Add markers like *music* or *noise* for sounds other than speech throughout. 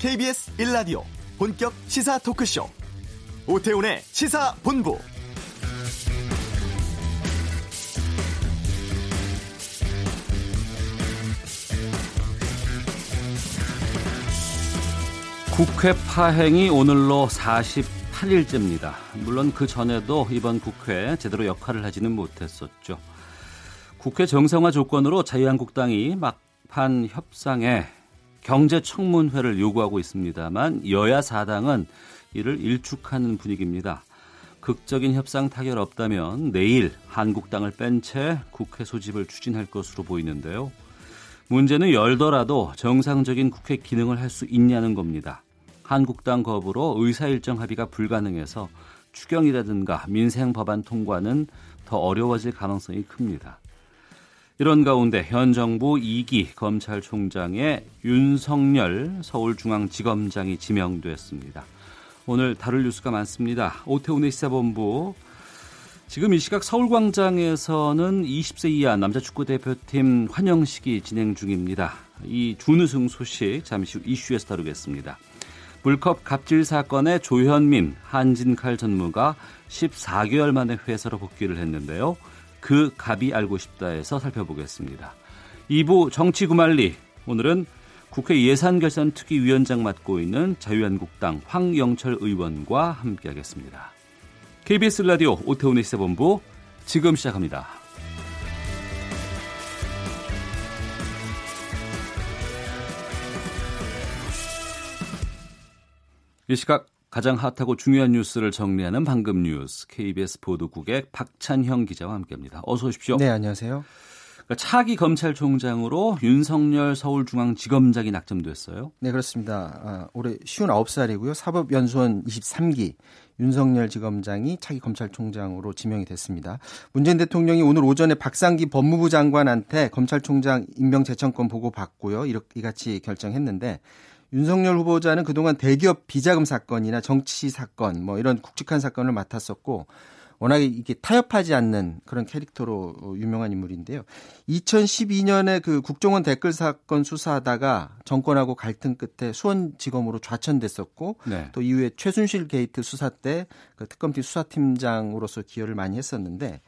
KBS 1라디오 본격 시사 토크쇼 오태훈의 시사본부 국회 파행이 오늘로 48일째입니다. 물론 그 전에도 이번 국회 제대로 역할을 하지는 못했었죠. 국회 정상화 조건으로 자유한국당이 막판 협상에 경제청문회를 요구하고 있습니다만 여야 사당은 이를 일축하는 분위기입니다. 극적인 협상 타결 없다면 내일 한국당을 뺀 채 국회 소집을 추진할 것으로 보이는데요. 문제는 열더라도 정상적인 국회 기능을 할 수 있냐는 겁니다. 한국당 거부로 의사일정 합의가 불가능해서 추경이라든가 민생 법안 통과는 더 어려워질 가능성이 큽니다. 이런 가운데 현 정부 2기 검찰총장의 윤석열 서울중앙지검장이 지명됐습니다. 오늘 다룰 뉴스가 많습니다. 오태훈의 시사본부 지금 이 시각 서울광장에서는 20세 이하 남자 축구 대표팀 환영식이 진행 중입니다. 이 준우승 소식 잠시 후 이슈에서 다루겠습니다. 물컵 갑질 사건의 조현민 한진칼 전무가 14개월 만에 회사로 복귀를 했는데요. 그 갑이 알고 싶다에서 살펴보겠습니다. 2부 정치구말리 오늘은 국회 예산결산특위위원장 맡고 있는 자유한국당 황영철 의원과 함께하겠습니다. KBS 라디오 오태훈의 시사본부 지금 시작합니다. 이 시각 가장 핫하고 중요한 뉴스를 정리하는 방금 뉴스 KBS 보도국의 박찬형 기자와 함께합니다. 어서 오십시오. 네, 안녕하세요. 그러니까 차기 검찰총장으로 윤석열 서울중앙지검장이 낙점됐어요. 네, 그렇습니다. 아, 올해 59살이고요. 사법연수원 23기 윤석열 지검장이 차기 검찰총장으로 지명이 됐습니다. 문재인 대통령이 오늘 오전에 박상기 법무부 장관한테 검찰총장 임명 제청권 보고 받고요. 이렇게 이같이 결정했는데 윤석열 후보자는 그동안 대기업 비자금 사건이나 정치 사건 뭐 이런 굵직한 사건을 맡았었고 워낙에 이게 타협하지 않는 그런 캐릭터로 유명한 인물인데요. 2012년에 그 국정원 댓글 사건 수사하다가 정권하고 갈등 끝에 수원지검으로 좌천됐었고 네. 또 이후에 최순실 게이트 수사 때 그 특검팀 수사팀장으로서 기여를 많이 했었는데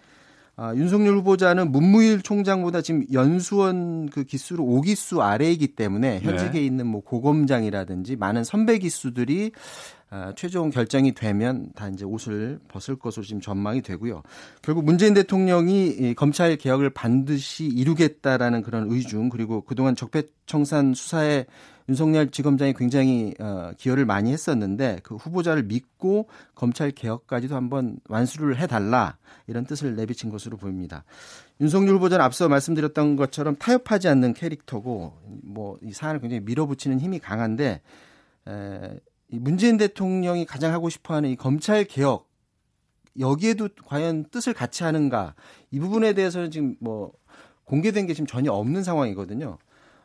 아, 윤석열 후보자는 문무일 총장보다 지금 연수원 그 기수로 5기수 아래이기 때문에 현직에 네. 있는 뭐 고검장이라든지 많은 선배 기수들이 아, 최종 결정이 되면 다 이제 옷을 벗을 것으로 지금 전망이 되고요. 결국 문재인 대통령이 이 검찰 개혁을 반드시 이루겠다라는 그런 의중 그리고 그동안 적폐청산 수사에 윤석열 지검장이 굉장히 어, 기여를 많이 했었는데 그 후보자를 믿고 검찰 개혁까지도 한번 완수를 해달라 이런 뜻을 내비친 것으로 보입니다. 윤석열 후보자는 앞서 말씀드렸던 것처럼 타협하지 않는 캐릭터고 뭐 이 사안을 굉장히 밀어붙이는 힘이 강한데 에, 문재인 대통령이 가장 하고 싶어하는 이 검찰 개혁 여기에도 과연 뜻을 같이 하는가 이 부분에 대해서는 지금 뭐 공개된 게 지금 전혀 없는 상황이거든요.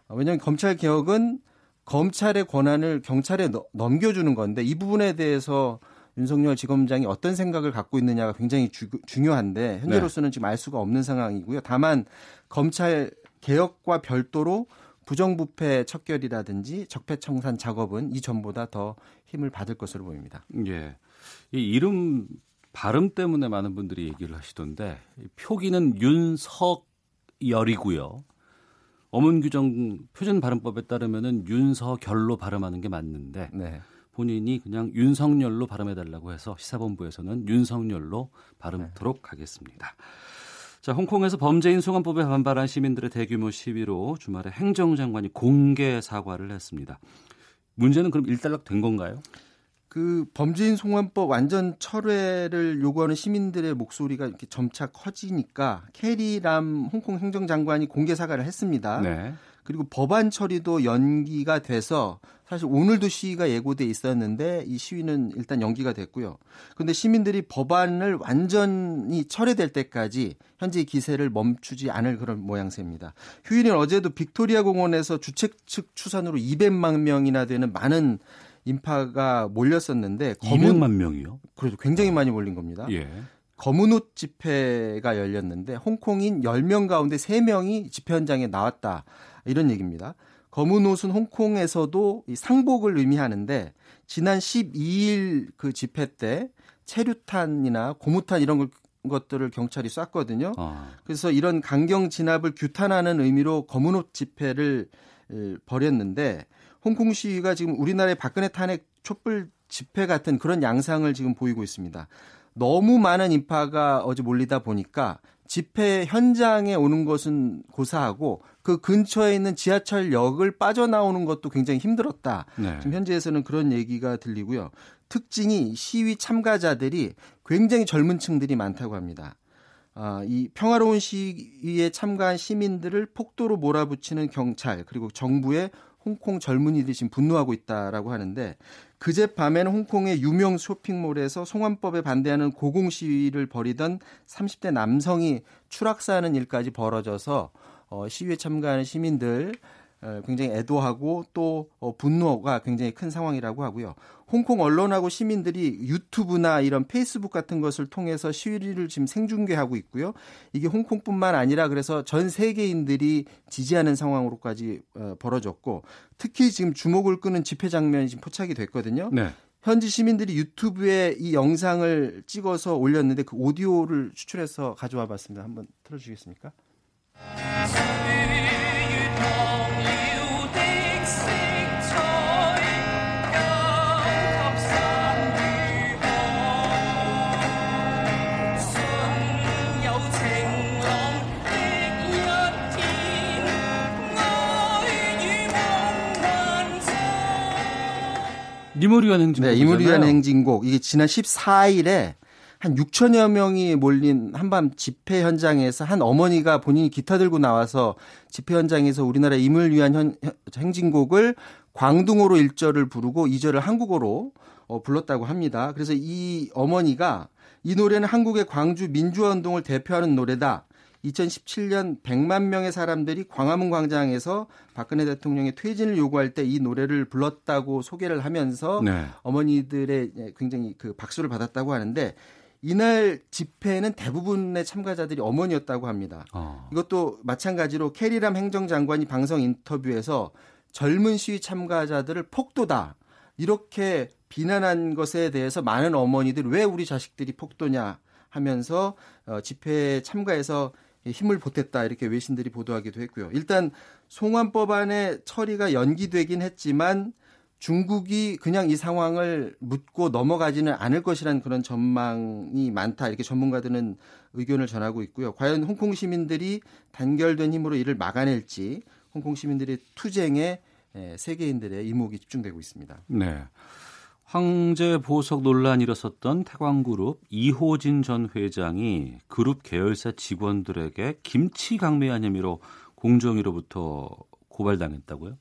왜냐하면 검찰 개혁은 검찰의 권한을 경찰에 넘겨주는 건데 이 부분에 대해서 윤석열 지검장이 어떤 생각을 갖고 있느냐가 굉장히 주, 중요한데 현재로서는 네. 지금 알 수가 없는 상황이고요. 다만 검찰 개혁과 별도로 부정부패 척결이라든지 적폐청산 작업은 이 전보다 더 힘을 받을 것으로 보입니다. 예. 이 이름 발음 때문에 많은 분들이 얘기를 하시던데 표기는 윤석열이고요. 어문 규정 표준 발음법에 따르면은 윤석열로 발음하는 게 맞는데 네. 본인이 그냥 윤석열로 발음해 달라고 해서 시사본부에서는 윤석열로 발음토록 네. 하겠습니다. 자, 홍콩에서 범죄인 송환법에 반발한 시민들의 대규모 시위로 주말에 행정장관이 공개 사과를 했습니다. 문제는 그럼 일단락 된 건가요? 그 범죄인 송환법 완전 철회를 요구하는 시민들의 목소리가 이렇게 점차 커지니까 캐리람 홍콩 행정장관이 공개 사과를 했습니다. 네. 그리고 법안 처리도 연기가 돼서 사실 오늘도 시위가 예고돼 있었는데 이 시위는 일단 연기가 됐고요. 그런데 시민들이 법안을 완전히 철회될 때까지 현재 기세를 멈추지 않을 그런 모양새입니다. 휴일인 어제도 빅토리아 공원에서 주최 측 추산으로 200만 명이나 되는 많은 인파가 몰렸었는데 200만 명이요? 그래도 굉장히 많이 몰린 겁니다. 예. 검은 옷 집회가 열렸는데 홍콩인 10명 가운데 3명이 집회 현장에 나왔다. 이런 얘기입니다. 검은 옷은 홍콩에서도 이 상복을 의미하는데 지난 12일 그 집회 때 체류탄이나 고무탄 이런 걸 것들을 경찰이 쐈거든요. 아. 그래서 이런 강경 진압을 규탄하는 의미로 검은 옷 집회를 벌였는데 홍콩 시위가 지금 우리나라의 박근혜 탄핵 촛불 집회 같은 그런 양상을 지금 보이고 있습니다. 너무 많은 인파가 어제 몰리다 보니까 집회 현장에 오는 것은 고사하고 그 근처에 있는 지하철역을 빠져나오는 것도 굉장히 힘들었다. 네. 지금 현지에서는 그런 얘기가 들리고요. 특징이 시위 참가자들이 굉장히 젊은 층들이 많다고 합니다. 아, 이 평화로운 시위에 참가한 시민들을 폭도로 몰아붙이는 경찰 그리고 정부의 홍콩 젊은이들이 지금 분노하고 있다라고 하는데 그제 밤에는 홍콩의 유명 쇼핑몰에서 송환법에 반대하는 고공 시위를 벌이던 30대 남성이 추락사하는 일까지 벌어져서 어, 시위에 참가하는 시민들 어, 굉장히 애도하고 또 어, 분노가 굉장히 큰 상황이라고 하고요. 홍콩 언론하고 시민들이 유튜브나 이런 페이스북 같은 것을 통해서 시위를 지금 생중계하고 있고요. 이게 홍콩뿐만 아니라 그래서 전 세계인들이 지지하는 상황으로까지 어, 벌어졌고 특히 지금 주목을 끄는 집회 장면이 지금 포착이 됐거든요. 네. 현지 시민들이 유튜브에 이 영상을 찍어서 올렸는데 그 오디오를 추출해서 가져와 봤습니다. 한번 틀어주시겠습니까? 이무리한 행진곡. 네, 이무리한 행진곡. 이게 지난 14일에 한 6천여 명이 몰린 한밤 집회 현장에서 한 어머니가 본인이 기타 들고 나와서 집회 현장에서 우리나라 임을 위한 현, 행진곡을 광둥어로 1절을 부르고 2절을 한국어로 어, 불렀다고 합니다. 그래서 이 어머니가 이 노래는 한국의 광주 민주화 운동을 대표하는 노래다. 2017년 100만 명의 사람들이 광화문 광장에서 박근혜 대통령의 퇴진을 요구할 때 이 노래를 불렀다고 소개를 하면서 네. 어머니들의 굉장히 그 박수를 받았다고 하는데 이날 집회는 대부분의 참가자들이 어머니였다고 합니다. 어. 이것도 마찬가지로 캐리람 행정장관이 방송 인터뷰에서 젊은 시위 참가자들을 폭도다. 이렇게 비난한 것에 대해서 많은 어머니들 왜 우리 자식들이 폭도냐 하면서 어, 집회에 참가해서 힘을 보탰다 이렇게 외신들이 보도하기도 했고요. 일단 송환법안의 처리가 연기되긴 했지만 중국이 그냥 이 상황을 묻고 넘어가지는 않을 것이라는 그런 전망이 많다 이렇게 전문가들은 의견을 전하고 있고요. 과연 홍콩 시민들이 단결된 힘으로 이를 막아낼지 홍콩 시민들의 투쟁에 세계인들의 이목이 집중되고 있습니다. 네. 황제 보석 논란이 일었었던 태광그룹 이호진 전 회장이 그룹 계열사 직원들에게 김치 강매한 혐의로 공정위로부터 고발당했다고요?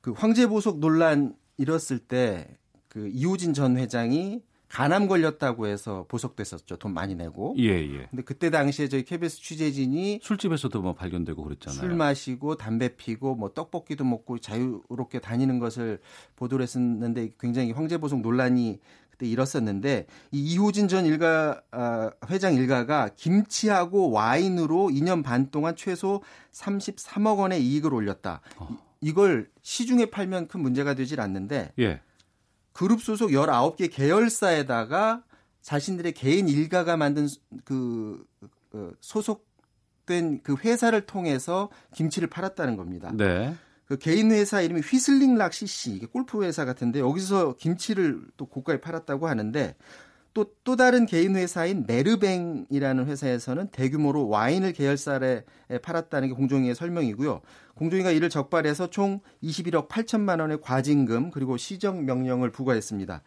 그 황제 보석 논란 일었을 때 그 이호진 전 회장이 간암 걸렸다고 해서 보석됐었죠. 돈 많이 내고. 예, 예. 근데 그때 당시에 저희 KBS 취재진이 술집에서도 뭐 발견되고 그랬잖아요. 술 마시고 담배 피고 뭐 떡볶이도 먹고 자유롭게 다니는 것을 보도를 했었는데 굉장히 황제보석 논란이 그때 일었었는데 이 이호진 전 일가 아, 회장 일가가 김치하고 와인으로 2년 반 동안 최소 33억 원의 이익을 올렸다. 어. 이걸 시중에 팔면 큰 문제가 되질 않는데 예. 그룹 소속 19개 계열사에다가 자신들의 개인 일가가 만든 그 어, 소속된 그 회사를 통해서 김치를 팔았다는 겁니다. 네. 그 개인 회사 이름이 휘슬링락 CC 이게 골프 회사 같은데 여기서 김치를 또 고가에 팔았다고 하는데 또, 또 다른 개인 회사인 메르뱅이라는 회사에서는 대규모로 와인을 계열사에 팔았다는 게 공정위의 설명이고요. 공정위가 이를 적발해서 총 21억 8천만 원의 과징금 그리고 시정 명령을 부과했습니다.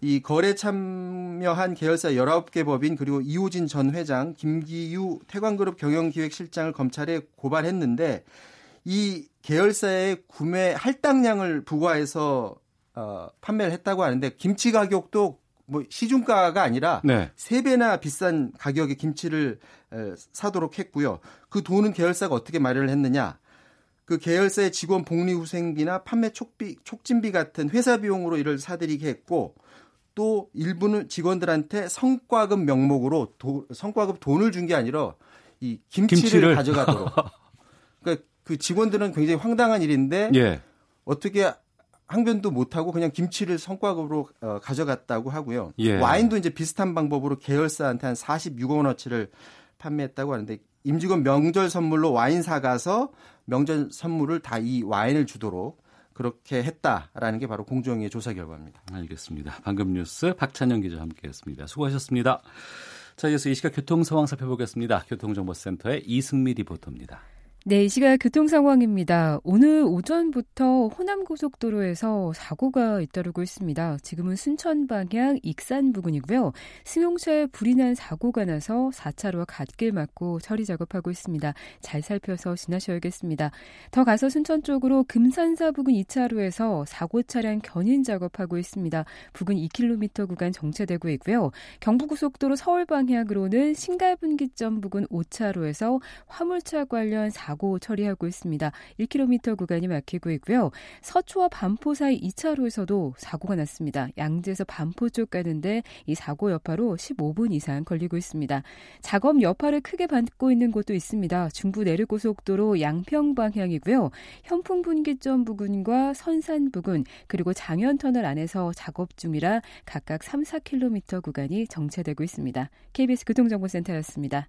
이 거래 참여한 계열사 19개 법인 그리고 이호진 전 회장, 김기유 태광그룹 경영기획실장을 검찰에 고발했는데 이 계열사의 구매 할당량을 부과해서 어, 판매를 했다고 하는데 김치 가격도 뭐 시중가가 아니라 네. 3배나 비싼 가격의 김치를 사도록 했고요. 그 돈은 계열사가 어떻게 마련을 했느냐? 그 계열사의 직원 복리 후생비나 판매 촉비, 촉진비 같은 회사 비용으로 이를 사들이게 했고 또 일부는 직원들한테 성과급 명목으로 도, 성과급 돈을 준 게 아니라 이 김치를, 김치를. 가져가도록 *laughs* 그러니까 그 직원들은 굉장히 황당한 일인데 예. 어떻게 항변도 못하고 그냥 김치를 성과급으로 어, 가져갔다고 하고요. 예. 와인도 이제 비슷한 방법으로 계열사한테 한 46억 원어치를 판매했다고 하는데 임직원 명절 선물로 와인 사가서 명절 선물을 다 이 와인을 주도록 그렇게 했다라는 게 바로 공정위의 조사 결과입니다. 알겠습니다. 방금 뉴스 박찬영 기자 함께했습니다. 수고하셨습니다. 자, 이어서 이 시각 교통 상황 살펴보겠습니다. 교통정보센터의 이승미 리포터입니다. 네, 이 시각 교통 상황입니다. 오늘 오전부터 호남 고속도로에서 사고가 잇따르고 있습니다. 지금은 순천 방향 익산 부근이고요. 승용차에 불이 난 사고가 나서 4차로와 갓길 막고 처리 작업하고 있습니다. 잘 살펴서 지나셔야겠습니다. 더 가서 순천 쪽으로 금산사 부근 2차로에서 사고 차량 견인 작업하고 있습니다. 부근 2km 구간 정체되고 있고요. 경부고속도로 서울 방향으로는 신갈분기점 부근 5차로에서 화물차 관련 사고 사고 처리하고 있습니다. 1km 구간이 막히고 있고요. 서초와 반포 사이 2차로에서도 사고가 났습니다. 양재에서 반포 쪽 가는데 이 사고 여파로 15분 이상 걸리고 있습니다. 작업 여파를 크게 받고 있는 곳도 있습니다. 중부 내륙고속도로 양평 방향이고요. 현풍 분기점 부근과 선산 부근 그리고 장현 터널 안에서 작업 중이라 각각 3, 4km 구간이 정체되고 있습니다. KBS 교통정보센터였습니다.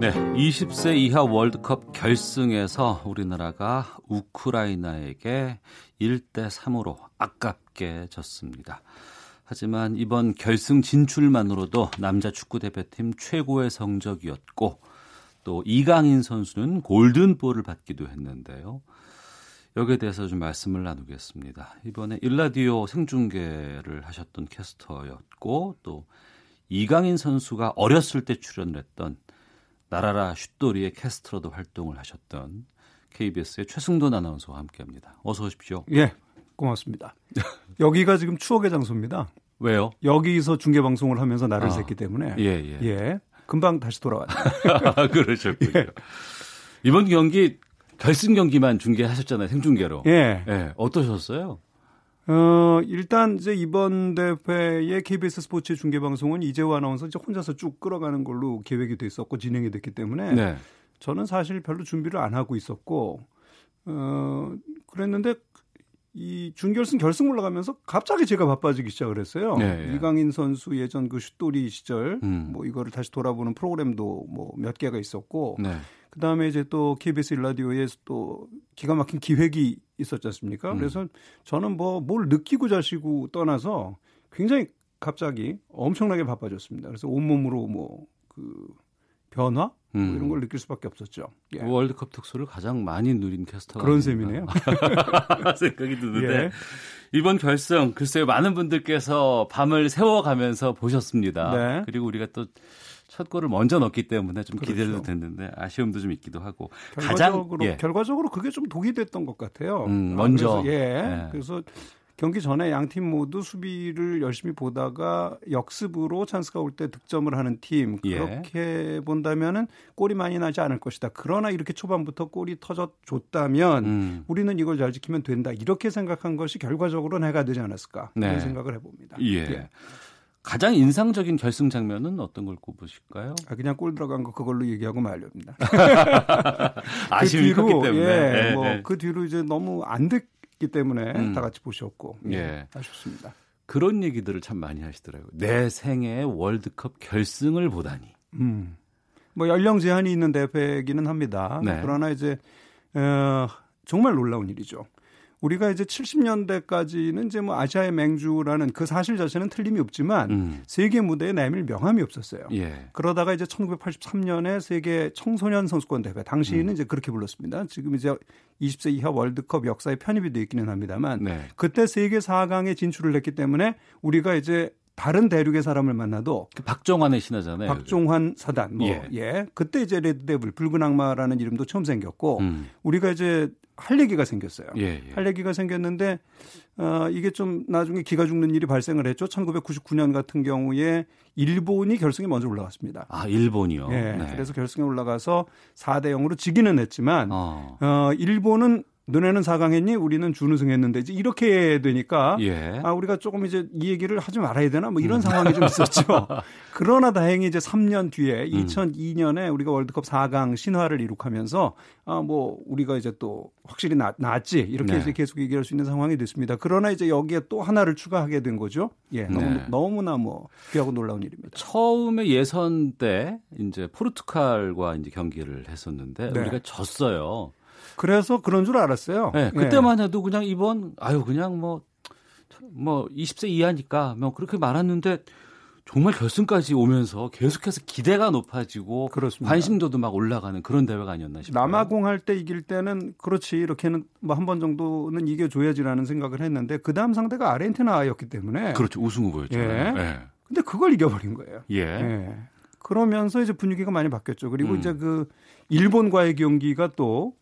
네, 20세 이하 월드컵 결승에서 우리나라가 우크라이나에게 1대 3으로 아깝게 졌습니다. 하지만 이번 결승 진출만으로도 남자 축구 대표팀 최고의 성적이었고 또 이강인 선수는 골든볼을 받기도 했는데요. 여기에 대해서 좀 말씀을 나누겠습니다. 이번에 일라디오 생중계를 하셨던 캐스터였고 또 이강인 선수가 어렸을 때 출연을 했던 나라라 슛돌이의 캐스터로도 활동을 하셨던 KBS의 최승돈 아나운서와 함께합니다. 어서 오십시오. 예, 고맙습니다. *laughs* 여기가 지금 추억의 장소입니다. 왜요? 여기서 중계 방송을 하면서 나를 아, 샜기 때문에 예, 예. 예, 금방 다시 돌아왔네요. *laughs* 그러셨군요. 예. 이번 경기 결승 경기만 중계하셨잖아요. 생중계로. 예. 예, 어떠셨어요? 어, 일단 이제 이번 대회의 KBS 스포츠 중계 방송은 이재호 아나운서 이제 혼자서 쭉 끌어가는 걸로 계획이 돼 있었고 진행이 됐기 때문에 네. 저는 사실 별로 준비를 안 하고 있었고 어, 그랬는데 이 준결승 결승 올라가면서 갑자기 제가 바빠지기 시작을 했어요. 네, 예. 이강인 선수 예전 그 슛돌이 시절 음. 뭐 이거를 다시 돌아보는 프로그램도 뭐 몇 개가 있었고 네. 그 다음에 이제 또 KBS 일라디오에 또 기가 막힌 기획이 있었지 않습니까? 음. 그래서 저는 뭐 뭘 느끼고 자시고 떠나서 굉장히 갑자기 엄청나게 바빠졌습니다. 그래서 온몸으로 뭐 그 변화 뭐 음. 이런 걸 느낄 수밖에 없었죠. 예. 월드컵 특수를 가장 많이 누린 캐스터가 그런 셈이네요. *laughs* 생각이 드는데 예. 이번 결승 글쎄요 많은 분들께서 밤을 세워가면서 보셨습니다. 네. 그리고 우리가 또 첫 골을 먼저 넣었기 때문에 좀 기대도 그렇죠. 됐는데 아쉬움도 좀 있기도 하고 결과적으로 가장 예. 결과적으로 그게 좀 독이 됐던 것 같아요. 음, 아, 먼저. 그래서, 예. 예. 그래서 경기 전에 양 팀 모두 수비를 열심히 보다가 역습으로 찬스가 올 때 득점을 하는 팀 예. 그렇게 본다면은 골이 많이 나지 않을 것이다. 그러나 이렇게 초반부터 골이 터져 줬다면 음. 우리는 이걸 잘 지키면 된다. 이렇게 생각한 것이 결과적으로 해가 되지 않았을까 네. 그런 생각을 해봅니다. 예. 가장 인상적인 결승 장면은 어떤 걸 꼽으실까요? 아, 그냥 골 들어간 거 그걸로 얘기하고 말렵니다. *laughs* 아쉬움이 그 뒤로, 컸기 때문에. 예, 예, 뭐 예. 그 뒤로 이제 너무 안 됐기 때문에 음. 다 같이 보셨고 예. 예, 아쉽습니다. 그런 얘기들을 참 많이 하시더라고요. 내 생애 월드컵 결승을 보다니. 음. 뭐 연령 제한이 있는 대회이기는 합니다. 네. 그러나 이제 어, 정말 놀라운 일이죠. 우리가 이제 70년대까지는 이제 뭐 아시아의 맹주라는 그 사실 자체는 틀림이 없지만 음. 세계 무대에 내밀 명함이 없었어요. 예. 그러다가 이제 1983년에 세계 청소년 선수권 대회 당시에는 이제 그렇게 불렀습니다. 지금 이제 20세 이하 월드컵 역사에 편입이 되어 있기는 합니다만 네. 그때 세계 4강에 진출을 했기 때문에 우리가 이제 다른 대륙의 사람을 만나도 그 박종환의 신화잖아요. 박종환 사단 뭐 예. 예. 그때 이제 레드데블 붉은 악마라는 이름도 처음 생겼고 음. 우리가 이제 할 얘기가 생겼어요. 예, 예. 할 얘기가 생겼는데 어 이게 좀 나중에 기가 죽는 일이 발생을 했죠. 1999년 같은 경우에 일본이 결승에 먼저 올라갔습니다. 아, 일본이요. 예. 네. 그래서 결승에 올라가서 4대 0으로 지기는 했지만 어, 어 일본은 너네는 4강 했니? 우리는 준우승 했는데 이제 이렇게 되니까 예. 아 우리가 조금 이제 이 얘기를 하지 말아야 되나 뭐 이런 음. 상황이 좀 있었죠. *laughs* 그러나 다행히 이제 3년 뒤에 음. 2002년에 우리가 월드컵 4강 신화를 이룩하면서 아 뭐 우리가 이제 또 확실히 나, 나았지 이렇게 네. 이제 계속 얘기할 수 있는 상황이 됐습니다. 그러나 이제 여기에 또 하나를 추가하게 된 거죠. 예, 네. 너무, 너무나 뭐 귀하고 놀라운 일입니다. 처음에 예선 때 이제 포르투갈과 이제 경기를 했었는데 네. 우리가 졌어요. 그래서 그런 줄 알았어요. 네, 그때만 해도 그냥 이번 아유 그냥 뭐뭐 뭐 20세 이하니까 뭐 그렇게 말았는데 정말 결승까지 오면서 계속해서 기대가 높아지고 그렇습니다. 관심도도 막 올라가는 그런 대회가 아니었나 싶어요. 남아공 할 때 이길 때는 그렇지 이렇게는 뭐 한 번 정도는 이겨줘야지라는 생각을 했는데 그 다음 상대가 아르헨티나였기 때문에 그렇죠 우승 후보였죠. 예. 예. 근데 그걸 이겨버린 거예요. 예. 예. 그러면서 이제 분위기가 많이 바뀌었죠. 그리고 음. 이제 그 일본과의 경기가 또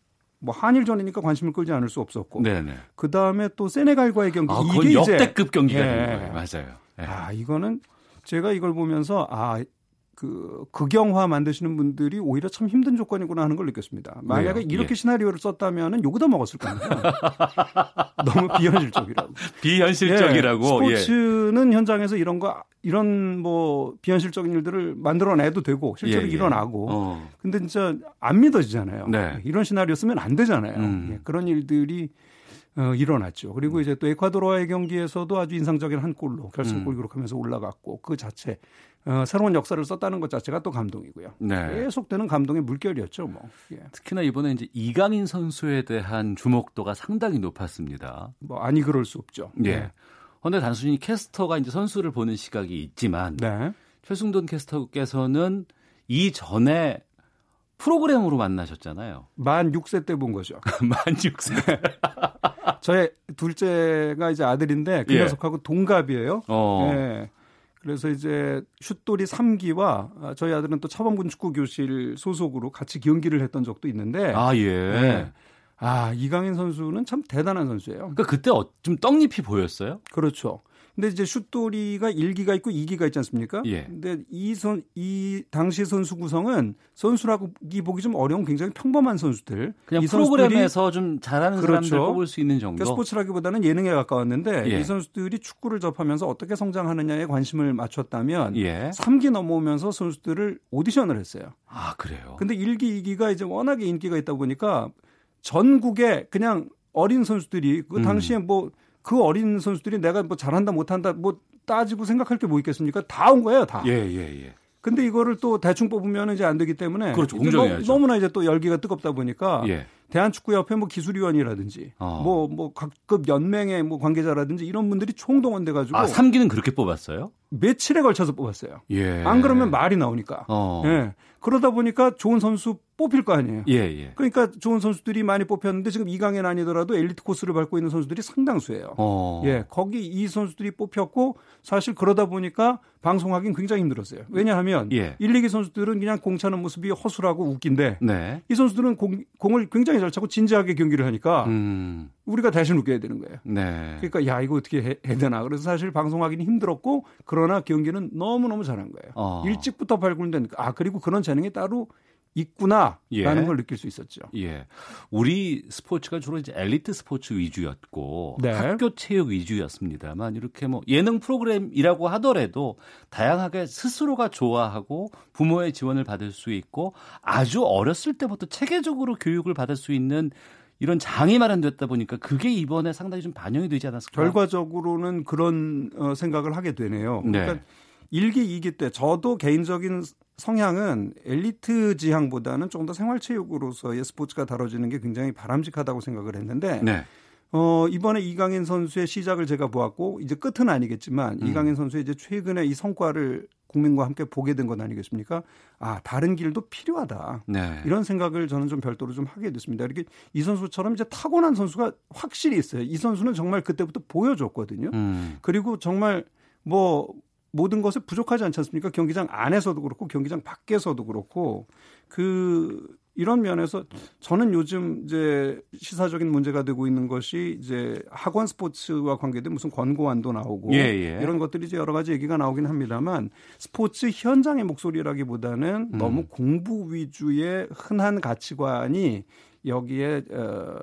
뭐 한일전이니까 관심을 끌지 않을 수 없었고. 네네. 그 다음에 또 세네갈과의 경기 아, 이게 역대급 경기가 예. 되는 거예요. 맞아요. 예. 아 이거는 제가 이걸 보면서 아 그 극영화 만드시는 분들이 오히려 참 힘든 조건이구나 하는 걸 느꼈습니다. 만약에 왜요? 이렇게 예. 시나리오를 썼다면은 요거다 먹었을 겁니다. *laughs* 너무 비현실적이라고. 비현실적이라고. 예, 스포츠는 예. 현장에서 이런 거 이런 뭐 비현실적인 일들을 만들어내도 되고 실제로 예, 예. 일어나고. 어. 근데 진짜 안 믿어지잖아요. 네. 이런 시나리오 쓰면 안 되잖아요. 음. 예, 그런 일들이 어, 일어났죠. 그리고 이제 또 에콰도르와의 경기에서도 아주 인상적인 한 골로 결승골 음. 기록하면서 올라갔고 그 자체 어, 새로운 역사를 썼다는 것 자체가 또 감동이고요. 네. 계속되는 감동의 물결이었죠. 뭐. 예. 특히나 이번에 이제 이강인 선수에 대한 주목도가 상당히 높았습니다. 뭐 아니 그럴 수 없죠. 예. 그런데 네. 단순히 캐스터가 이제 선수를 보는 시각이 있지만 네. 최승돈 캐스터께서는 이전에 프로그램으로 만나셨잖아요. 만 6세 때 본 거죠. *laughs* 만 6세. 저의 둘째가 이제 아들인데 그 예. 녀석하고 동갑이에요. 어. 예. 그래서 이제 슛돌이 3기와 저희 아들은 또 차범근 축구 교실 소속으로 같이 경기를 했던 적도 있는데 아 예. 네. 아 이강인 선수는 참 대단한 선수예요. 그러니까 그때 어, 좀 떡잎이 보였어요? 그렇죠. 근데 이제 슛돌이가 1기가 있고 2기가 있지 않습니까? 예. 근데 이 선, 이 당시 선수 구성은 선수라고기 보기 좀 어려운 굉장히 평범한 선수들. 그냥 프로그램에서 좀 잘하는 그렇죠. 사람들 뽑을 수 있는 정도. 그러니까 스포츠라기보다는 예능에 가까웠는데 예. 이 선수들이 축구를 접하면서 어떻게 성장하느냐에 관심을 맞췄다면 예. 3기 넘어오면서 선수들을 오디션을 했어요. 아, 그래요? 근데 1기, 2기가 이제 워낙에 인기가 있다 보니까 전국에 그냥 어린 선수들이 그 음. 당시에 뭐 그 어린 선수들이 내가 뭐 잘한다 못한다 뭐 따지고 생각할 게 뭐 있겠습니까? 다 온 거예요, 다. 예, 예, 예. 근데 이거를 또 대충 뽑으면 이제 안 되기 때문에 그렇죠. 공정해야죠. 너 무나 이제 또 열기가 뜨겁다 보니까 예. 대한축구협회 뭐 기술위원이라든지 뭐뭐 어. 뭐 각급 연맹의 뭐 관계자라든지 이런 분들이 총동원돼 가지고 아, 3기는 그렇게 뽑았어요? 며칠에 걸쳐서 뽑았어요. 예. 안 그러면 말이 나오니까. 어. 예. 그러다 보니까 좋은 선수 뽑힐 거 아니에요. 예, 예. 그러니까 좋은 선수들이 많이 뽑혔는데 지금 이강인 아니더라도 엘리트 코스를 밟고 있는 선수들이 상당수예요. 어. 예, 거기 이 선수들이 뽑혔고 사실 그러다 보니까 방송하기는 굉장히 힘들었어요. 왜냐하면 예. 1, 2기 선수들은 그냥 공 차는 모습이 허술하고 웃긴데 네. 이 선수들은 공, 공을 굉장히 잘 차고 진지하게 경기를 하니까 음. 우리가 대신 웃겨야 되는 거예요. 네. 그러니까 야 이거 어떻게 해, 해야 되나. 그래서 사실 방송하기는 힘들었고 그러나 경기는 너무 너무 잘한 거예요. 어. 일찍부터 발굴된 아 그리고 그런 재능이 따로 있구나라는 예. 걸 느낄 수 있었죠. 예. 우리 스포츠가 주로 이제 엘리트 스포츠 위주였고 네. 학교 체육 위주였습니다만 이렇게 뭐 예능 프로그램이라고 하더라도 다양하게 스스로가 좋아하고 부모의 지원을 받을 수 있고 아주 어렸을 때부터 체계적으로 교육을 받을 수 있는 이런 장이 마련됐다 보니까 그게 이번에 상당히 좀 반영이 되지 않았을까? 결과적으로는 그런 어, 생각을 하게 되네요. 그러니까 네. 1기, 2기 때 저도 개인적인 성향은 엘리트 지향보다는 좀더 생활체육으로서의 스포츠가 다뤄지는 게 굉장히 바람직하다고 생각을 했는데 네. 어, 이번에 이강인 선수의 시작을 제가 보았고 이제 끝은 아니겠지만 음. 이강인 선수의 이제 최근에 이 성과를 국민과 함께 보게 된것 아니겠습니까? 아, 다른 길도 필요하다. 네. 이런 생각을 저는 좀 별도로 좀 하게 됐습니다. 이렇게 이 선수처럼 이제 타고난 선수가 확실히 있어요. 이 선수는 정말 그때부터 보여줬거든요. 음. 그리고 정말 뭐 모든 것에 부족하지 않지 않습니까? 경기장 안에서도 그렇고 경기장 밖에서도 그렇고 그 이런 면에서 저는 요즘 이제 시사적인 문제가 되고 있는 것이 이제 학원 스포츠와 관계된 무슨 권고안도 나오고 예, 예. 이런 것들이 이제 여러 가지 얘기가 나오긴 합니다만 스포츠 현장의 목소리라기보다는 음. 너무 공부 위주의 흔한 가치관이 여기에 어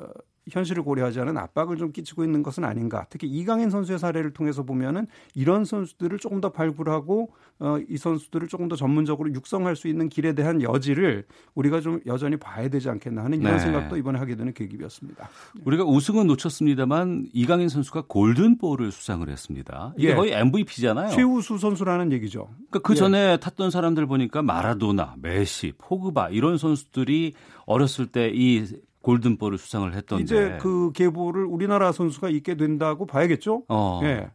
현실을 고려하지 않은 압박을 좀 끼치고 있는 것은 아닌가. 특히 이강인 선수의 사례를 통해서 보면은 이런 선수들을 조금 더 발굴하고 어, 이 선수들을 조금 더 전문적으로 육성할 수 있는 길에 대한 여지를 우리가 좀 여전히 봐야 되지 않겠나 하는 이런 네. 생각도 이번에 하게 되는 계기였습니다. 우리가 우승은 놓쳤습니다만 이강인 선수가 골든볼을 수상을 했습니다. 이게 예. 거의 MVP잖아요. 최우수 선수라는 얘기죠. 그러니까 그 전에 예. 탔던 사람들 보니까 마라도나, 메시, 포그바 이런 선수들이 어렸을 때 이 골든볼을 수상을 했던데 이제 그 계보를 우리나라 선수가 있게 된다고 봐야겠죠. 어. 예.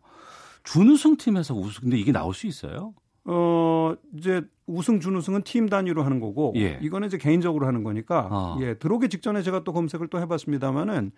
준우승 팀에서 우승 근데 이게 나올 수 있어요? 어 이제 우승 준우승은 팀 단위로 하는 거고 예. 이거는 이제 개인적으로 하는 거니까 어. 예 들어오기 직전에 제가 또 검색을 또 해봤습니다만은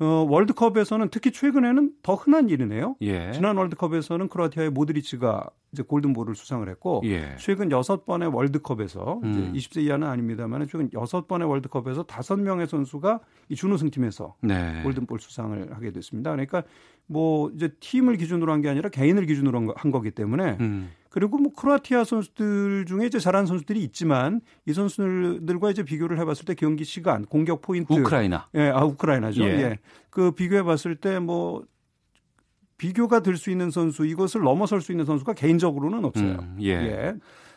어, 월드컵에서는 특히 최근에는 더 흔한 일이네요. 예. 지난 월드컵에서는 크로아티아의 모드리치가 이제 골든볼을 수상을 했고 예. 최근 여섯 번의 월드컵에서 음. 이제 20세 이하는 아닙니다만 최근 여섯 번의 월드컵에서 다섯 명의 선수가 이 준우승 팀에서 네. 골든볼 수상을 하게 됐습니다. 그러니까 뭐 이제 팀을 기준으로 한 게 아니라 개인을 기준으로 한 거기 때문에 음. 그리고 뭐 크로아티아 선수들 중에 이제 잘하는 선수들이 있지만 이 선수들과 이제 비교를 해봤을 때 경기 시간, 공격 포인트, 우크라이나, 예, 아 우크라이나죠. 예, 예. 그 비교해봤을 때뭐 비교가 될 수 있는 선수, 이것을 넘어설 수 있는 선수가 개인적으로는 없어요. 음, 예. 예.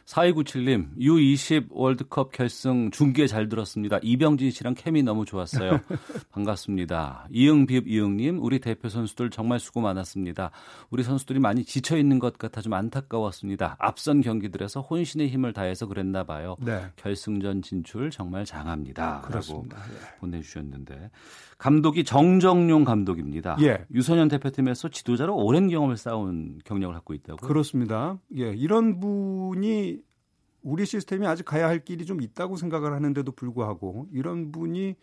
4297님, U20 월드컵 결승 중계 잘 들었습니다. 이병진 씨랑 케미 너무 좋았어요. *laughs* 반갑습니다. 이응비읍 이응님, 우리 대표 선수들 정말 수고 많았습니다. 우리 선수들이 많이 지쳐 있는 것 같아 좀 안타까웠습니다. 앞선 경기들에서 혼신의 힘을 다해서 그랬나 봐요. 네. 결승전 진출 정말 장합니다. 그렇습니다. 라고 예. 보내주셨는데. 감독이 정정용 감독입니다. 예. 유소년 대표팀에서 지도자로 오랜 경험을 쌓은 경력을 갖고 있다고. 그렇습니다. 예, 이런 분이 우리 시스템이 아직 가야 할 길이 좀 있다고 생각을 하는데도 불구하고 이런 분이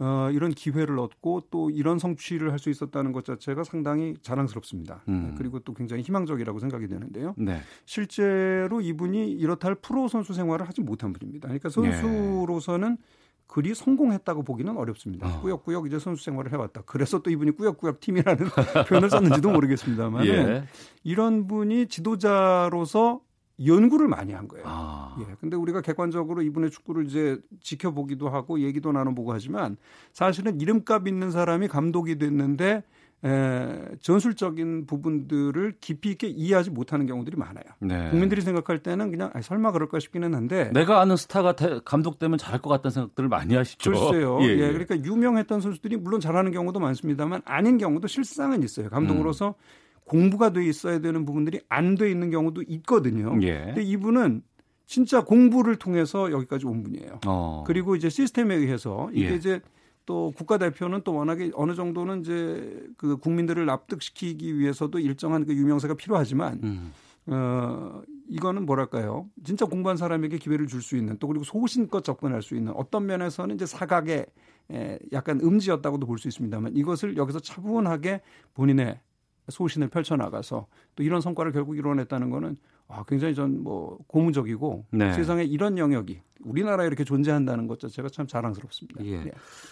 어, 이런 기회를 얻고 또 이런 성취를 할 수 있었다는 것 자체가 상당히 자랑스럽습니다. 음. 그리고 또 굉장히 희망적이라고 생각이 되는데요. 네. 실제로 이분이 이렇다 할 프로 선수 생활을 하지 못한 분입니다. 그러니까 선수로서는 네. 그리 성공했다고 보기는 어렵습니다. 어. 꾸역꾸역 이제 선수 생활을 해왔다. 그래서 또 이분이 꾸역꾸역 팀이라는 *laughs* 표현을 썼는지도 모르겠습니다만 *laughs* 예. 이런 분이 지도자로서 연구를 많이 한 거예요. 아. 예. 근데 우리가 객관적으로 이분의 축구를 이제 지켜보기도 하고 얘기도 나눠보고 하지만 사실은 이름값 있는 사람이 감독이 됐는데 에, 전술적인 부분들을 깊이 있게 이해하지 못하는 경우들이 많아요. 네. 국민들이 생각할 때는 그냥 아, 설마 그럴까 싶기는 한데 내가 아는 스타가 대, 감독 되면 잘할 것 같다는 생각들을 많이 하시죠. 글쎄요. *laughs* 예, 예. 예, 그러니까 유명했던 선수들이 물론 잘하는 경우도 많습니다만 아닌 경우도 실상은 있어요. 감독으로서 음. 공부가 돼 있어야 되는 부분들이 안 돼 있는 경우도 있거든요. 예. 근데 이분은 진짜 공부를 통해서 여기까지 온 분이에요. 어. 그리고 이제 시스템에 의해서 이게 예. 이제 또 국가대표는 또 워낙에 어느 정도는 이제 그 국민들을 납득시키기 위해서도 일정한 그 유명세가 필요하지만 음. 어 이거는 뭐랄까요 진짜 공부한 사람에게 기회를 줄 수 있는 또 그리고 소신껏 접근할 수 있는 어떤 면에서는 이제 사각의 에 약간 음지였다고도 볼 수 있습니다만 이것을 여기서 차분하게 본인의 소신을 펼쳐나가서 또 이런 성과를 결국 이뤄냈다는 거는 아, 굉장히 전 뭐 고무적이고 네. 세상에 이런 영역이 우리나라에 이렇게 존재한다는 것 자체가 참 자랑스럽습니다. 예. 네.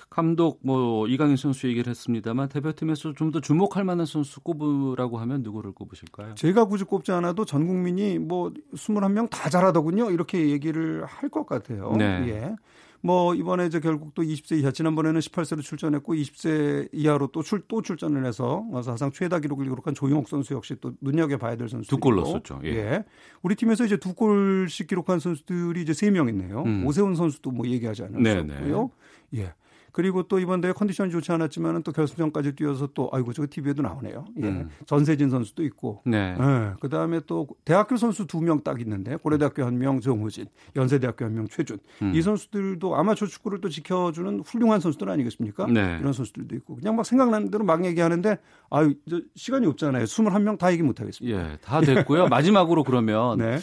감독 뭐 이강인 선수 얘기를 했습니다만 대표팀에서 좀 더 주목할 만한 선수 꼽으라고 하면 누구를 꼽으실까요? 제가 굳이 꼽지 않아도 전 국민이 뭐 21명 다 잘하더군요. 이렇게 얘기를 할 것 같아요. 네. 예. 뭐 이번에 이제 결국 또 20세 이하 지난번에는 18세로 출전했고 20세 이하로 또 출 또 출전을 해서 사상 최다 기록을 기록한 조용욱 선수 역시 또 눈여겨 봐야 될 선수 두골 넣었었죠. 예. 예. 우리 팀에서 이제 두 골씩 기록한 선수들이 이제 세 명 있네요. 음. 오세훈 선수도 뭐 얘기하지 않았고요. 네, 네. 예. 그리고 또 이번 대회 컨디션이 좋지 않았지만은 또 결승전까지 뛰어서 또 아이고 저거 TV에도 나오네요. 예. 음. 전세진 선수도 있고. 네. 예. 그다음에 또 대학교 선수 두 명 딱 있는데 고려대학교 한 명 정우진, 연세대학교 한 명 최준. 음. 이 선수들도 아마추어 축구를 또 지켜주는 훌륭한 선수들 아니겠습니까? 네. 이런 선수들도 있고 그냥 막 생각나는 대로 막 얘기하는데 아유 시간이 없잖아요. 21명 다 얘기 못 하겠습니다. 예. 다 됐고요. *laughs* 마지막으로 그러면 네.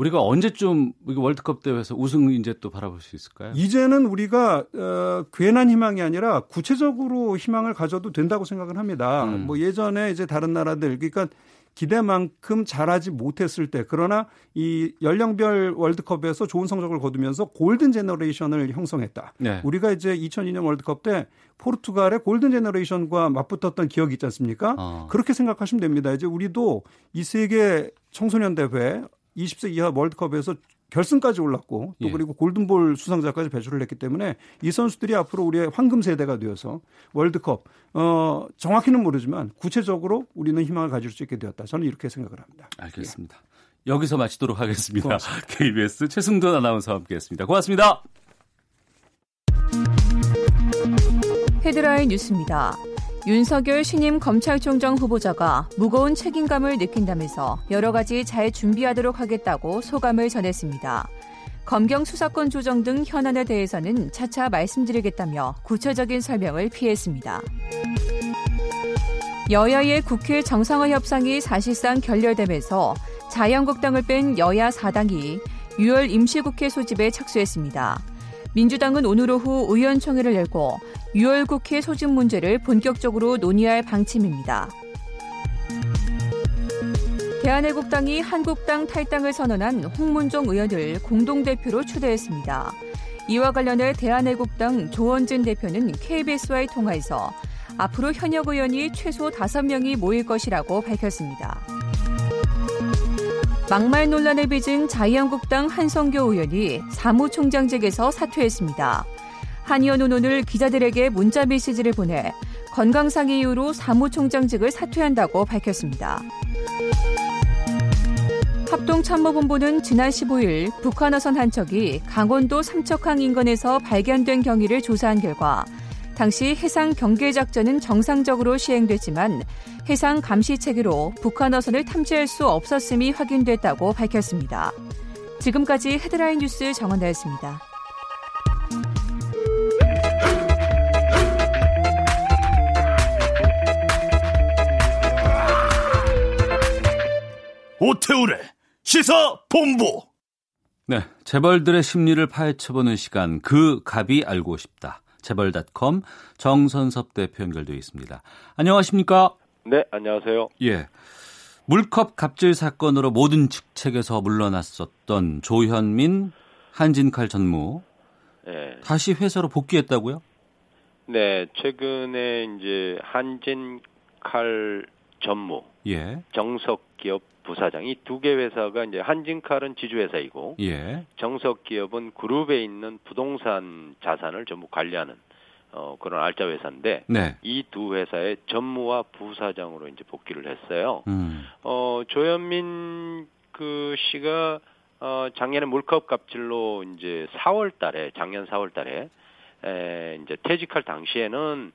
우리가 언제쯤 월드컵 대회에서 우승 이제 또 바라볼 수 있을까요? 이제는 우리가 어, 괜한 희망이 아니라 구체적으로 희망을 가져도 된다고 생각을 합니다. 음. 뭐 예전에 이제 다른 나라들 그러니까 기대만큼 잘하지 못했을 때 그러나 이 연령별 월드컵에서 좋은 성적을 거두면서 Golden Generation을 형성했다. 네. 우리가 이제 2002년 월드컵 때 포르투갈의 Golden Generation과 맞붙었던 기억이 있지 않습니까? 어. 그렇게 생각하시면 됩니다. 이제 우리도 이 세계 청소년 대회 20세 이하 월드컵에서 결승까지 올랐고 또 예. 그리고 골든볼 수상자까지 배출을 했기 때문에 이 선수들이 앞으로 우리의 황금 세대가 되어서 월드컵 어 정확히는 모르지만 구체적으로 우리는 희망을 가질 수 있게 되었다. 저는 이렇게 생각을 합니다. 알겠습니다. 예. 여기서 마치도록 하겠습니다. 고맙습니다. KBS 최승돈 아나운서와 함께했습니다. 고맙습니다. 헤드라인 뉴스입니다. 윤석열 신임 검찰총장 후보자가 무거운 책임감을 느낀다면서 여러 가지 잘 준비하도록 하겠다고 소감을 전했습니다. 검경 수사권 조정 등 현안에 대해서는 차차 말씀드리겠다며 구체적인 설명을 피했습니다. 여야의 국회 정상화 협상이 사실상 결렬되면서 자유한국당을 뺀 여야 4당이 6월 임시국회 소집에 착수했습니다. 민주당은 오늘 오후 의원총회를 열고 6월 국회 소집 문제를 본격적으로 논의할 방침입니다. 대한애국당이 한국당 탈당을 선언한 홍문종 의원을 공동대표로 추대했습니다. 이와 관련해 대한애국당 조원진 대표는 KBS와의 통화에서 앞으로 현역 의원이 최소 5명이 모일 것이라고 밝혔습니다. 막말 논란에 빚은 자유한국당 한성교 의원이 사무총장직에서 사퇴했습니다. 한 의원은 오늘 기자들에게 문자 메시지를 보내 건강상 이유로 사무총장직을 사퇴한다고 밝혔습니다. 합동참모본부는 지난 15일 북한 어선 한 척이 강원도 삼척항 인근에서 발견된 경위를 조사한 결과 당시 해상 경계 작전은 정상적으로 시행됐지만 해상 감시 체계로 북한 어선을 탐지할 수 없었음이 확인됐다고 밝혔습니다. 지금까지 헤드라인 뉴스 정원다였습니다. 오태우래 시사 본부. 네, 재벌들의 심리를 파헤쳐보는 시간 그 갑이 알고 싶다. 재벌닷컴 정선섭 대표 연결되어 있습니다. 안녕하십니까? 네, 안녕하세요. 예. 물컵 갑질 사건으로 모든 직책에서 물러났었던 조현민 한진칼 전무 네. 다시 회사로 복귀했다고요? 네, 최근에 이제 한진칼 전무, 예. 정석기업 부사장이 두 개 회사가 이제 한진칼은 지주회사이고, 예. 정석기업은 그룹에 있는 부동산 자산을 전부 관리하는 어, 그런 알짜 회사인데 네. 이두 회사의 전무와 부사장으로 이제 복귀를 했어요. 음. 어, 조현민 그 씨가 어, 작년에 물컵 갑질로 이제 4월 달에 작년 4월 달에 에, 이제 퇴직할 당시에는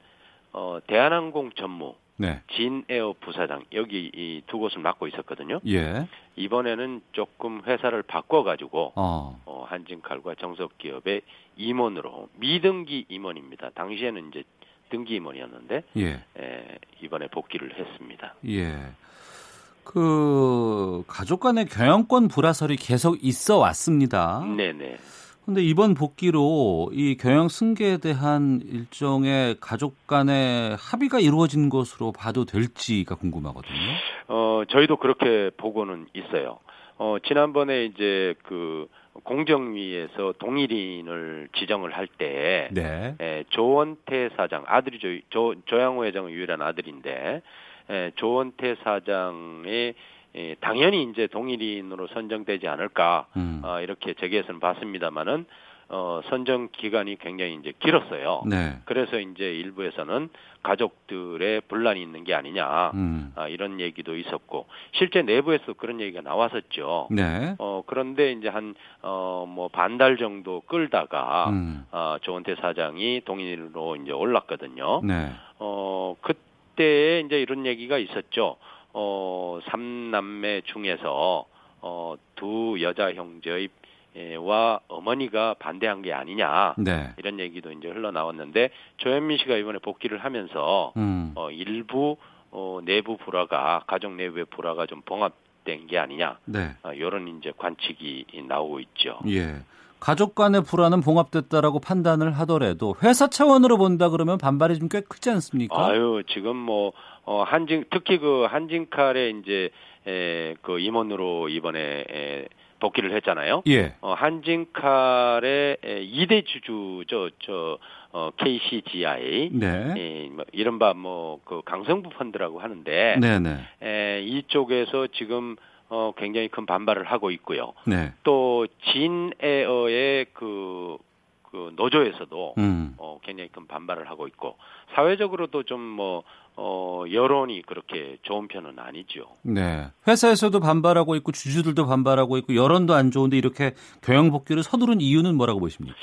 어, 대한항공 전무 네. 진에어 부사장 여기 이 두 곳을 맡고 있었거든요. 예. 이번에는 조금 회사를 바꿔가지고 어. 어, 한진칼과 정석기업의 임원으로 미등기 임원입니다. 당시에는 이제 등기 임원이었는데 예. 에, 이번에 복귀를 했습니다. 예. 그 가족 간의 경영권 불화설이 계속 있어 왔습니다. 네네. 근데 이번 복귀로 이 경영 승계에 대한 일종의 가족 간의 합의가 이루어진 것으로 봐도 될지가 궁금하거든요. 어, 저희도 그렇게 보고는 있어요. 어, 지난번에 이제 그 공정위에서 동일인을 지정을 할 때, 네. 에, 조원태 사장 아들이 조, 조 조양호 회장의 유일한 아들인데, 에, 조원태 사장의 예, 당연히 이제 동일인으로 선정되지 않을까 음. 어, 이렇게 제기해서는 봤습니다만은 어, 선정 기간이 굉장히 이제 길었어요. 네. 그래서 이제 일부에서는 가족들의 분란이 있는 게 아니냐 음. 아, 이런 얘기도 있었고 실제 내부에서 그런 얘기가 나왔었죠. 네. 어, 그런데 이제 한 어, 뭐 반달 정도 끌다가 음. 어, 조원태 사장이 동일로 이제 올랐거든요. 네. 어, 그때 이제 이런 얘기가 있었죠. 어, 삼남매 중에서 어, 두 여자 형제의 와 어머니가 반대한 게 아니냐 네. 이런 얘기도 이제 흘러나왔는데 조현민 씨가 이번에 복귀를 하면서 음. 어, 일부 어, 내부 불화가 가족 내부의 불화가 좀 봉합 잘못된 게 아니냐. 네. 어, 이런 이제 관측이 나오고 있죠. 예. 가족 간의 불안은 봉합됐다라고 판단을 하더라도 회사 차원으로 본다 그러면 반발이 좀 꽤 크지 않습니까? 아유, 지금 뭐, 어, 한진, 특히 그 한진칼의 이제, 에, 그 임원으로 이번에, 에, 복귀를 했잖아요. 예. 어, 한진칼의 2대 주주죠, 저, 어, KCGI. 네. 예, 뭐, 이른바 뭐, 그 강성부 펀드라고 하는데. 네네. 네. 에, 이쪽에서 지금 어, 굉장히 큰 반발을 하고 있고요. 네. 또 진에어의 그, 그 노조에서도 음. 어, 굉장히 큰 반발을 하고 있고 사회적으로도 좀뭐 어, 여론이 그렇게 좋은 편은 아니죠. 네. 회사에서도 반발하고 있고 주주들도 반발하고 있고 여론도 안 좋은데 이렇게 경영 복귀를 서두른 이유는 뭐라고 보십니까?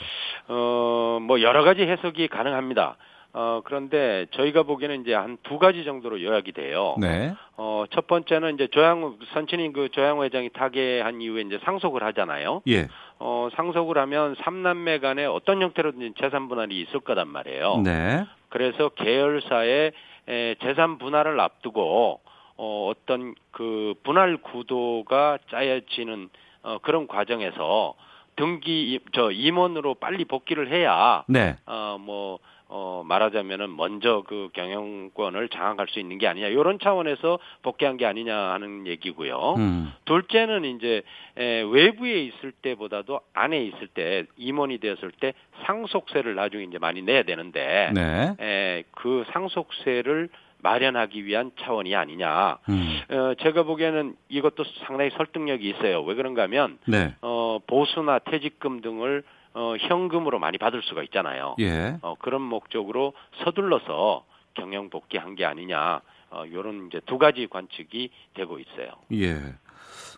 어, 뭐 여러 가지 해석이 가능합니다. 어, 그런데 저희가 보기에는 이제 한 두 가지 정도로 요약이 돼요. 네. 어, 첫 번째는 이제 조양호, 선친인 그 조양호 회장이 타계한 이후에 이제 상속을 하잖아요. 예. 어, 상속을 하면 삼남매 간에 어떤 형태로든 재산 분할이 있을 거단 말이에요. 네. 그래서 계열사의 에, 재산 분할을 앞두고 어, 어떤 그 분할 구도가 짜여지는 어, 그런 과정에서 등기 저 임원으로 빨리 복귀를 해야 네. 어뭐 어, 말하자면은 먼저 그 경영권을 장악할 수 있는 게 아니냐 이런 차원에서 복귀한 게 아니냐 하는 얘기고요. 음. 둘째는 이제 에, 외부에 있을 때보다도 안에 있을 때 임원이 되었을 때 상속세를 나중에 이제 많이 내야 되는데 네. 에, 그 상속세를 마련하기 위한 차원이 아니냐. 음. 어, 제가 보기에는 이것도 상당히 설득력이 있어요. 왜 그런가 하면 네. 어, 보수나 퇴직금 등을 어, 현금으로 많이 받을 수가 있잖아요. 예. 어, 그런 목적으로 서둘러서 경영 복귀한 게 아니냐. 어, 요런 이제 두 가지 관측이 되고 있어요. 예.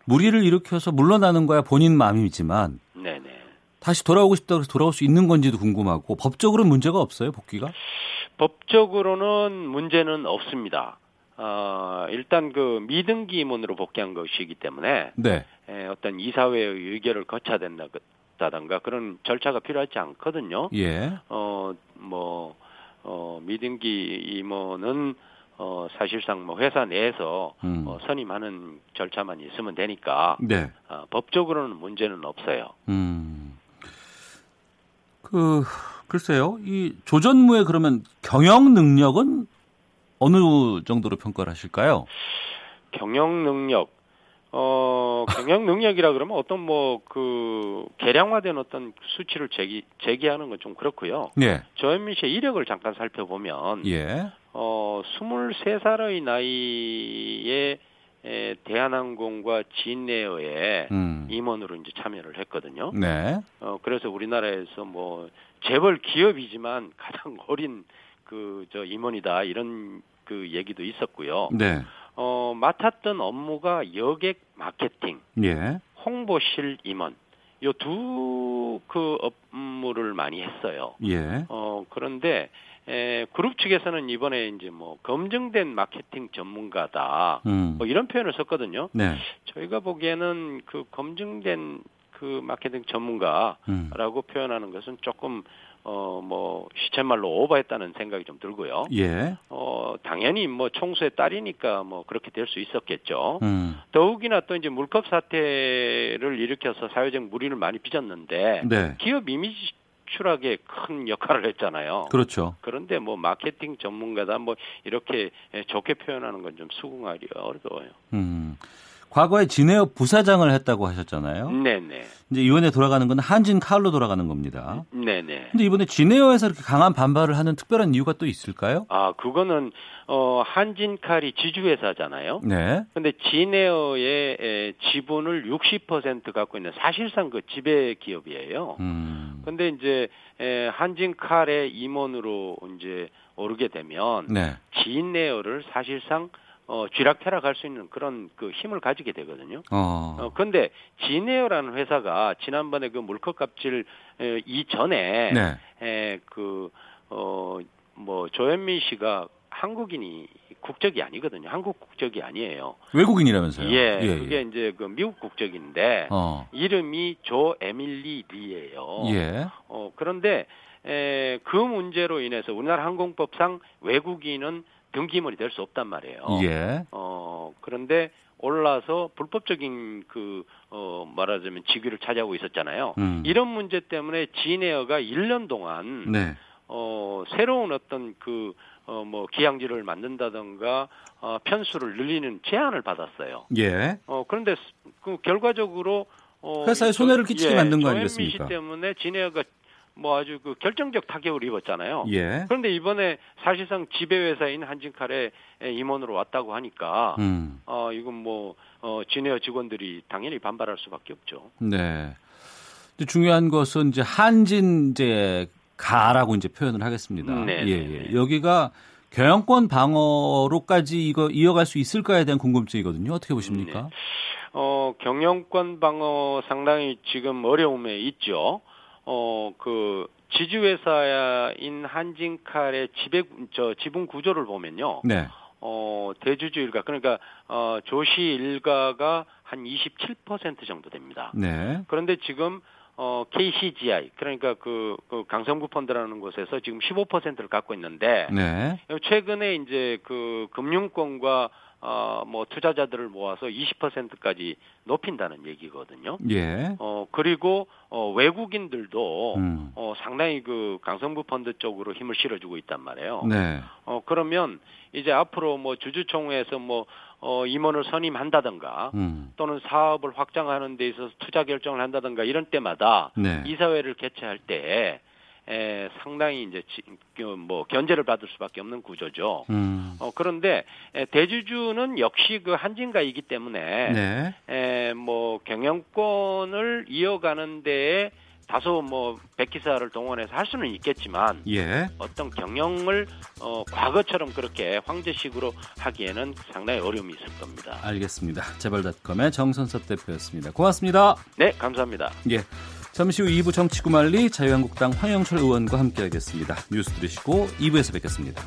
무리를 일으켜서 물러나는 거야 본인 마음이지만. 네네. 다시 돌아오고 싶다고 해서 돌아올 수 있는 건지도 궁금하고 법적으로는 문제가 없어요 복귀가? 법적으로는 문제는 없습니다. 어, 일단 그 미등기 임원으로 복귀한 것이기 때문에 네. 에, 어떤 이사회의 의결을 거쳐야 된다, 다던가 그런 절차가 필요하지 않거든요. 예. 어, 뭐, 어, 미등기 임원은 어, 사실상 뭐 회사 내에서 음. 어, 선임하는 절차만 있으면 되니까 네. 어, 법적으로는 문제는 없어요. 음. 그 글쎄요, 이 조전무의 그러면 경영 능력은 어느 정도로 평가를 하실까요? 경영 능력 어, 경영 능력이라 그러면 어떤 뭐 그 개량화된 어떤 수치를 제기 제기하는 건 좀 그렇고요. 예. 조현민 씨의 이력을 잠깐 살펴보면 예. 어, 23살의 나이에 에, 대한항공과 진에어에 음. 임원으로 이제 참여를 했거든요. 네. 어, 그래서 우리나라에서 뭐 재벌 기업이지만 가장 *laughs* 어린 그 저 임원이다 이런 그 얘기도 있었고요. 네. 어, 맡았던 업무가 여객 마케팅, 예. 홍보실 임원, 요 두 그 업무를 많이 했어요. 예. 어, 그런데 에, 그룹 측에서는 이번에 이제 뭐 검증된 마케팅 전문가다, 음. 뭐 이런 표현을 썼거든요. 네. 저희가 보기에는 그 검증된 그 마케팅 전문가라고 음. 표현하는 것은 조금 어, 뭐, 시쳇말로 오버했다는 생각이 좀 들고요. 예. 어, 당연히 뭐 총수의 딸이니까 뭐 그렇게 될 수 있었겠죠. 음. 더욱이나 또 이제 물컵 사태를 일으켜서 사회적 무리를 많이 빚었는데 네. 기업 이미지 추락에 큰 역할을 했잖아요. 그렇죠. 그런데 뭐 마케팅 전문가다 뭐 이렇게 좋게 표현하는 건 좀 수긍하기 어려워요. 음. 과거에 진에어 부사장을 했다고 하셨잖아요. 네네. 이제 이번에 돌아가는 건 한진 칼로 돌아가는 겁니다. 네네. 근데 이번에 진에어에서 이렇게 강한 반발을 하는 특별한 이유가 또 있을까요? 아, 그거는 어 한진 칼이 지주회사잖아요. 네. 근데 진에어의 지분을 60% 갖고 있는 사실상 그 지배 기업이에요. 음. 근데 이제 에, 한진 칼의 임원으로 이제 오르게 되면 네. 진에어를 사실상 어, 쥐락펴락할 수 있는 그런 그 힘을 가지게 되거든요. 어. 어 근데 진에어라는 회사가 지난번에 그 물컵 갑질 에, 이전에 네. 에, 그, 어, 뭐 조현민 씨가 한국인이 국적이 아니거든요. 한국 국적이 아니에요. 외국인이라면서요? 예, 예 그게 예. 이제 그 미국 국적인데 어. 이름이 조 에밀리 리예요. 예. 어 그런데 에, 그 문제로 인해서 우리나라 항공법상 외국인은 등기물이 될 수 없단 말이에요. 예. 어, 그런데 올라서 불법적인 그, 어, 말하자면 직위를 차지하고 있었잖아요. 음. 이런 문제 때문에 진에어가 1년 동안, 네. 어, 새로운 어떤 그, 어, 뭐, 기항지를 만든다던가, 어, 편수를 늘리는 제안을 받았어요. 예. 어, 그런데 그 결과적으로, 어, 회사에 손해를 끼치게 예, 만든 거 아니겠습니까? 때문에 진에어가 뭐 아주 그 결정적 타격을 입었잖아요. 예. 그런데 이번에 사실상 지배 회사인 한진칼에 임원으로 왔다고 하니까 음. 어 이건 뭐 어, 진에어 직원들이 당연히 반발할 수밖에 없죠. 네. 중요한 것은 이제 한진 이제 가라고 이제 표현을 하겠습니다. 네. 예, 예. 여기가 경영권 방어로까지 이거 이어갈 수 있을까에 대한 궁금증이거든요. 어떻게 보십니까? 네. 어, 경영권 방어 상당히 지금 어려움에 있죠. 어, 그, 지주회사인 한진칼의 지배, 저, 지분 구조를 보면요. 네. 어, 대주주 일가, 그러니까, 어, 조시 일가가 한 27% 정도 됩니다. 네. 그런데 지금, 어, KCGI, 그러니까 그, 그 강성구 펀드라는 곳에서 지금 15%를 갖고 있는데, 네. 최근에 이제 그 금융권과 어, 뭐 투자자들을 모아서 20%까지 높인다는 얘기거든요. 예. 어 그리고 어 외국인들도 음. 어 상당히 그 강성부 펀드 쪽으로 힘을 실어주고 있단 말이에요. 네. 어 그러면 이제 앞으로 뭐 주주총회에서 뭐 어, 임원을 선임한다든가 음. 또는 사업을 확장하는 데 있어서 투자 결정을 한다든가 이런 때마다 네. 이사회를 개최할 때 에, 상당히 이제 지, 그뭐 견제를 받을 수밖에 없는 구조죠. 음. 어, 그런데 에, 대주주는 역시 그 한진가이기 때문에 네. 에, 뭐 경영권을 이어가는 데에 다소 뭐 백기사를 동원해서 할 수는 있겠지만 예. 어떤 경영을 어, 과거처럼 그렇게 황제식으로 하기에는 상당히 어려움이 있을 겁니다. 알겠습니다. 재벌닷컴의 정선섭 대표였습니다. 고맙습니다. 네, 감사합니다. 예. 잠시 후 2부 정치구말리 자유한국당 황영철 의원과 함께하겠습니다. 뉴스 들으시고 2부에서 뵙겠습니다.